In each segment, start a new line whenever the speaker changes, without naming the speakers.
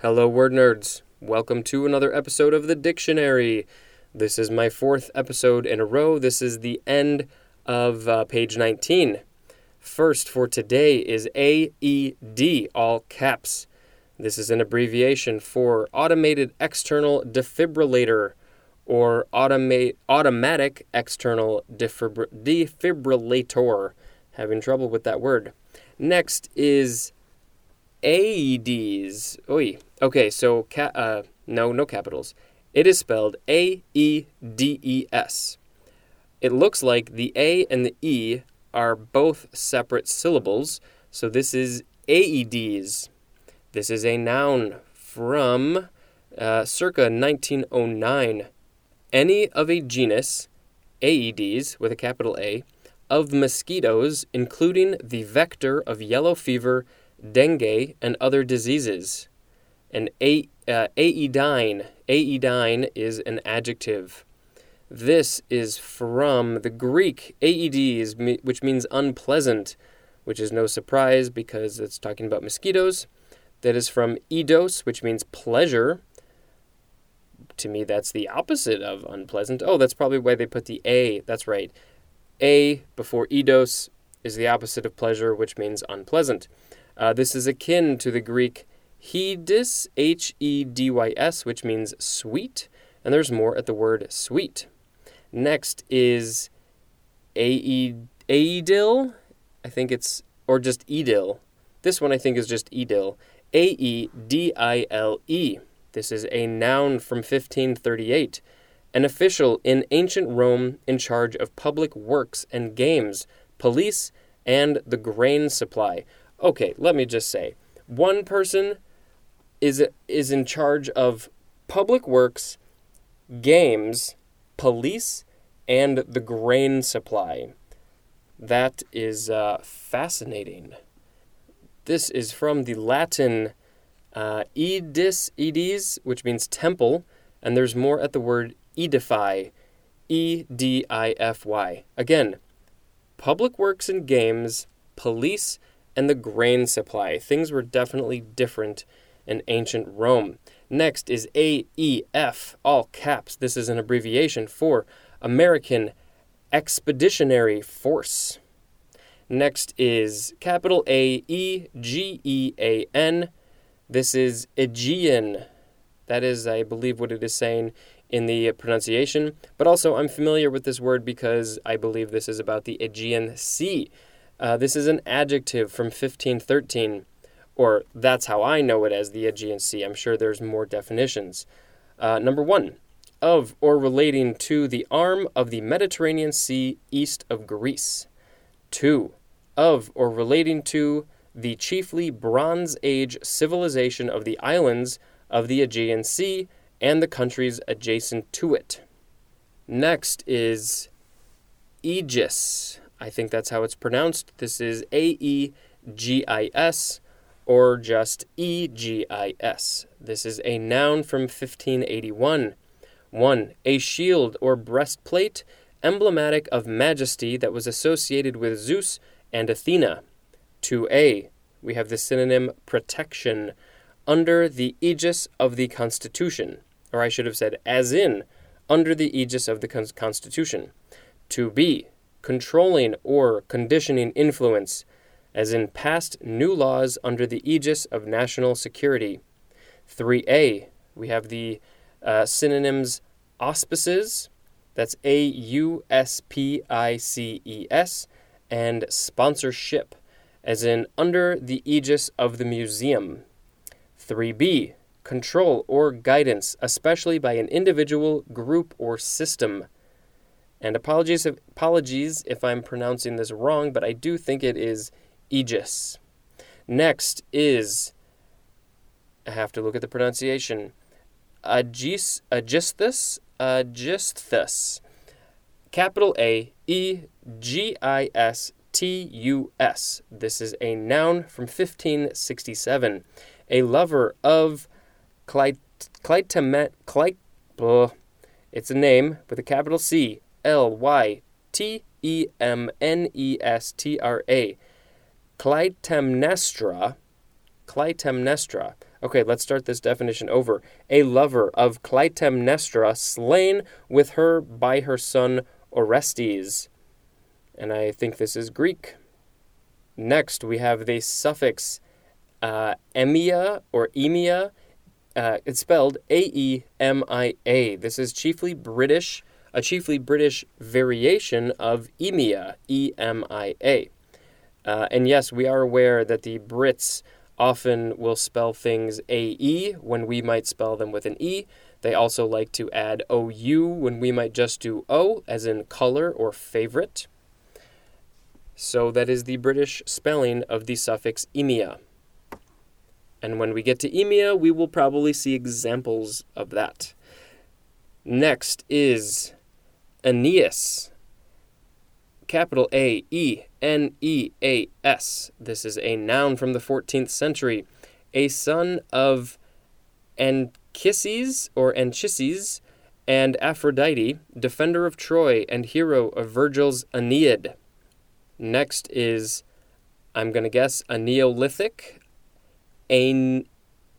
Hello, word nerds. Welcome to another episode of the dictionary. This is my fourth episode in a row. This is the end of uh, page 19. First for today is AED, all caps. This is an abbreviation for Automated External Defibrillator or automate, Automatic External Defibr- Defibrillator. Having trouble with that word. Next is Aedes. Oi. Okay, so ca- uh, no, no capitals. It is spelled A E D E S. It looks like the A and the E are both separate syllables, so this is Aedes. This is a noun from uh, circa 1909. Any of a genus, Aedes with a capital A, of mosquitoes, including the vector of yellow fever, dengue, and other diseases. An a, uh, aedine, aedine is an adjective. This is from the Greek aedes, which means unpleasant, which is no surprise because it's talking about mosquitoes. That is from eidos, which means pleasure. To me, that's the opposite of unpleasant. Oh, that's probably why they put the A. That's right. A before eidos is the opposite of pleasure, which means unpleasant. Uh, this is akin to the Greek hedys, H E D Y S, which means sweet, and there's more at the word sweet. Next is aedile. I think it's, or just edil. This one I think is just edil. A E D I L E. This is a noun from 1538 an official in ancient Rome in charge of public works and games, police, and the grain supply. Okay, let me just say one person is, is in charge of public works, games, police, and the grain supply. That is uh, fascinating. This is from the Latin uh, edis, edis, which means temple, and there's more at the word edify, E D I F Y. Again, public works and games, police, and the grain supply. Things were definitely different in ancient Rome. Next is AEF, all caps. This is an abbreviation for American Expeditionary Force. Next is capital A E G E A N. This is Aegean. That is, I believe, what it is saying in the pronunciation, but also I'm familiar with this word because I believe this is about the Aegean Sea. Uh, this is an adjective from 1513, or that's how I know it as the Aegean Sea. I'm sure there's more definitions. Uh, number one, of or relating to the arm of the Mediterranean Sea east of Greece. Two, of or relating to the chiefly Bronze Age civilization of the islands of the Aegean Sea and the countries adjacent to it. Next is Aegis. I think that's how it's pronounced. This is A E G I S or just E G I S. This is a noun from 1581. 1. A shield or breastplate emblematic of majesty that was associated with Zeus and Athena. 2a. We have the synonym protection under the aegis of the Constitution or I should have said, as in, under the aegis of the Constitution. To be, controlling or conditioning influence, as in passed new laws under the aegis of national security. 3a, we have the uh, synonyms auspices, that's A U S P I C E S, and sponsorship, as in under the aegis of the museum. 3b, control, or guidance, especially by an individual, group, or system. And apologies if, apologies if I'm pronouncing this wrong, but I do think it is aegis. Next is, I have to look at the pronunciation, Agis, Aegisthus, Aegisthus. Capital A E G I S T U S. This is a noun from 1567. A lover of Clytemet, Clyte, it's a name with a capital C, L Y T E M N E S T R A. Clytemnestra. Clytemnestra. Okay, let's start this definition over. A lover of Clytemnestra slain with her by her son Orestes. And I think this is Greek. Next, we have the suffix uh, emia or emia. Uh, it's spelled A E M I A. This is chiefly British, a chiefly British variation of emia, E M I A. Uh, and yes, we are aware that the Brits often will spell things AE when we might spell them with an E. They also like to add OU when we might just do O, as in color or favorite. So that is the British spelling of the suffix emia. And when we get to emia, we will probably see examples of that. Next is Aeneas. Capital A E N E A S. This is a noun from the 14th century. A son of Anchises or Anchises and Aphrodite, defender of Troy and hero of Virgil's Aeneid. Next is, I'm going to guess, a Neolithic. A,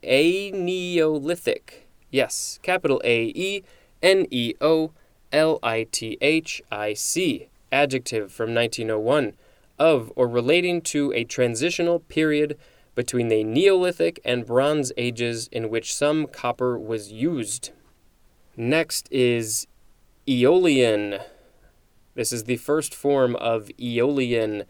a Neolithic. Yes, capital A E N E O L I T H I C. Adjective from 1901 of or relating to a transitional period between the Neolithic and Bronze Ages in which some copper was used. Next is Aeolian. This is the first form of Aeolian,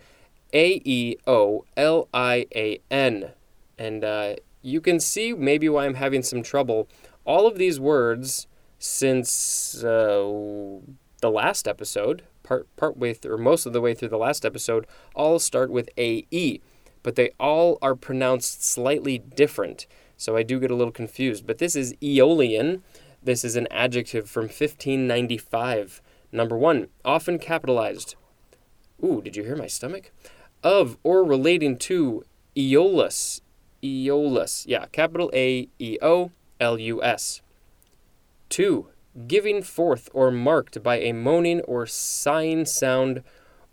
A E O L I A N. And uh, you can see maybe why I'm having some trouble. All of these words, since uh, the last episode, part part way through, or most of the way through the last episode, all start with A E, but they all are pronounced slightly different. So I do get a little confused. But this is Aeolian. This is an adjective from 1595. Number one, often capitalized. Ooh, did you hear my stomach? Of or relating to Aeolus. Aeolus. Yeah, capital A E O L U S. Two, giving forth or marked by a moaning or sighing sound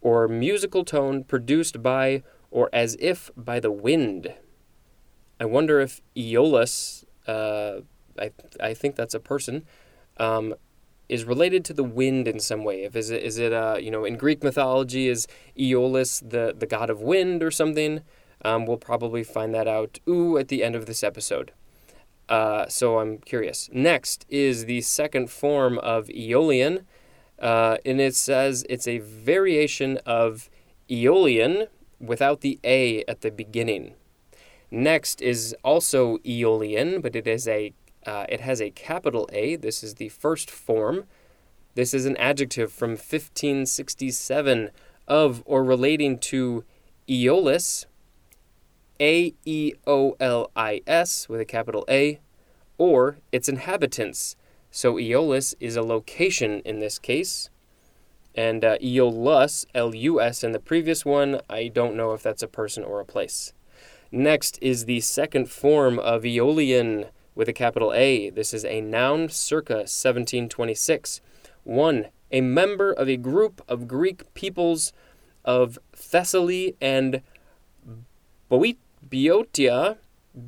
or musical tone produced by or as if by the wind. I wonder if Aeolus, uh, I, I think that's a person, um, is related to the wind in some way. If is it is it uh, you know in Greek mythology is Aeolus the the god of wind or something? Um, we'll probably find that out ooh at the end of this episode. Uh, so I'm curious. Next is the second form of Aeolian, uh, and it says it's a variation of Aeolian without the A at the beginning. Next is also Aeolian, but it is a uh, it has a capital A. This is the first form. This is an adjective from 1567 of or relating to Aeolis, a E O L I S with a capital A, or its inhabitants. So Aeolis is a location in this case. And uh, Aeolus, L U S, in the previous one, I don't know if that's a person or a place. Next is the second form of Aeolian with a capital A. This is a noun circa 1726. 1. A member of a group of Greek peoples of Thessaly and Boeotia Boeotia,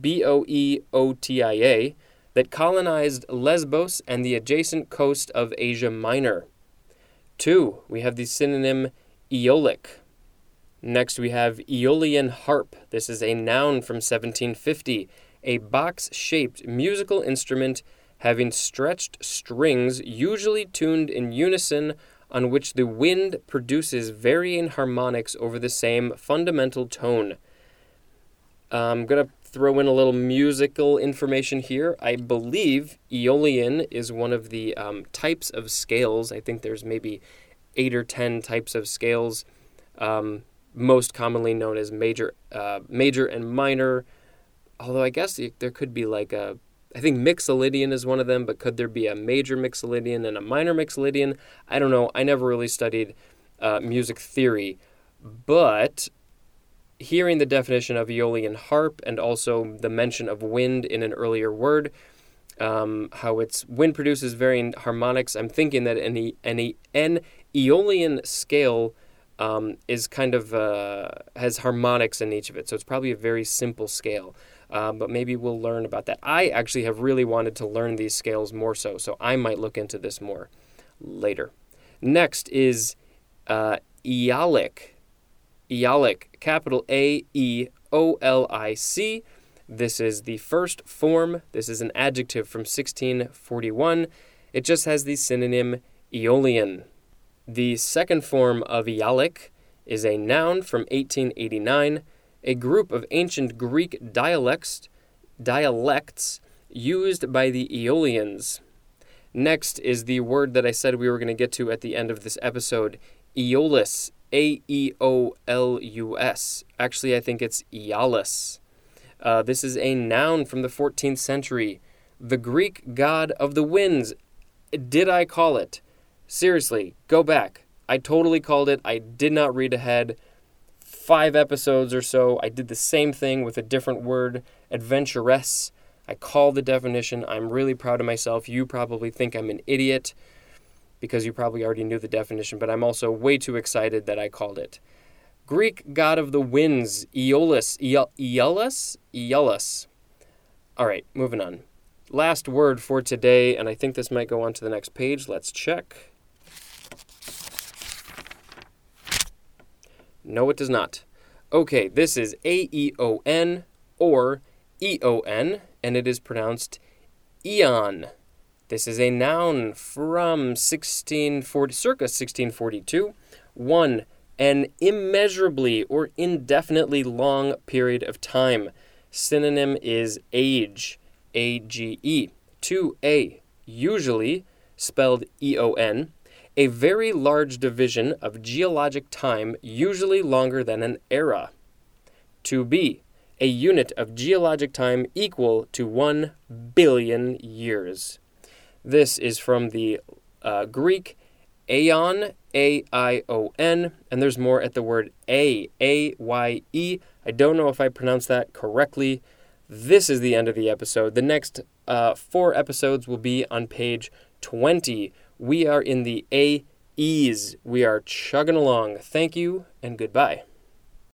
B O E O T I A, that colonized Lesbos and the adjacent coast of Asia Minor. Two, we have the synonym Aeolic. Next, we have Aeolian harp. This is a noun from 1750, a box shaped musical instrument having stretched strings, usually tuned in unison, on which the wind produces varying harmonics over the same fundamental tone. I'm going to throw in a little musical information here. I believe Aeolian is one of the um, types of scales. I think there's maybe eight or ten types of scales, um, most commonly known as major, uh, major and minor. Although I guess there could be like a, I think Mixolydian is one of them, but could there be a major Mixolydian and a minor Mixolydian? I don't know. I never really studied uh, music theory, but hearing the definition of Aeolian harp and also the mention of wind in an earlier word, um, how its wind produces varying harmonics, I'm thinking that an, an, an Aeolian scale um, is kind of uh, has harmonics in each of it, so it's probably a very simple scale. uh, but maybe we'll learn about that. I actually have really wanted to learn these scales more so, so I might look into this more later. Next is uh, Aeolic. Aeolic, capital A E O L I C. This is the first form. This is an adjective from 1641. It just has the synonym Aeolian. The second form of Aeolic is a noun from 1889, a group of ancient Greek dialects, dialects used by the Aeolians. Next is the word that I said we were going to get to at the end of this episode, Aeolus, A E O L U S. Actually, I think it's Aeolus. Uh, this is a noun from the 14th century. The Greek god of the winds. Did I call it? Seriously, go back. I totally called it. I did not read ahead. Five episodes or so, I did the same thing with a different word, adventuress. I called the definition. I'm really proud of myself. You probably think I'm an idiot because you probably already knew the definition, but I'm also way too excited that I called it. Greek god of the winds, Aeolus. Aeolus? Aeolus. All right, moving on. Last word for today, and I think this might go on to the next page. Let's check. No, it does not. Okay, this is A E O N or E O N, and it is pronounced eon. This is a noun from 1640, circa 1642. One, an immeasurably or indefinitely long period of time. Synonym is age, A G E. Two, A, usually spelled E O N, a very large division of geologic time, usually longer than an era. 2b, a unit of geologic time equal to 1 billion years. This is from the uh, Greek aeon, A I O N, and there's more at the word A, A Y E. I don't know if I pronounced that correctly. This is the end of the episode. The next uh, four episodes will be on page 20 we are in the A E's. We are chugging along. Thank you and goodbye.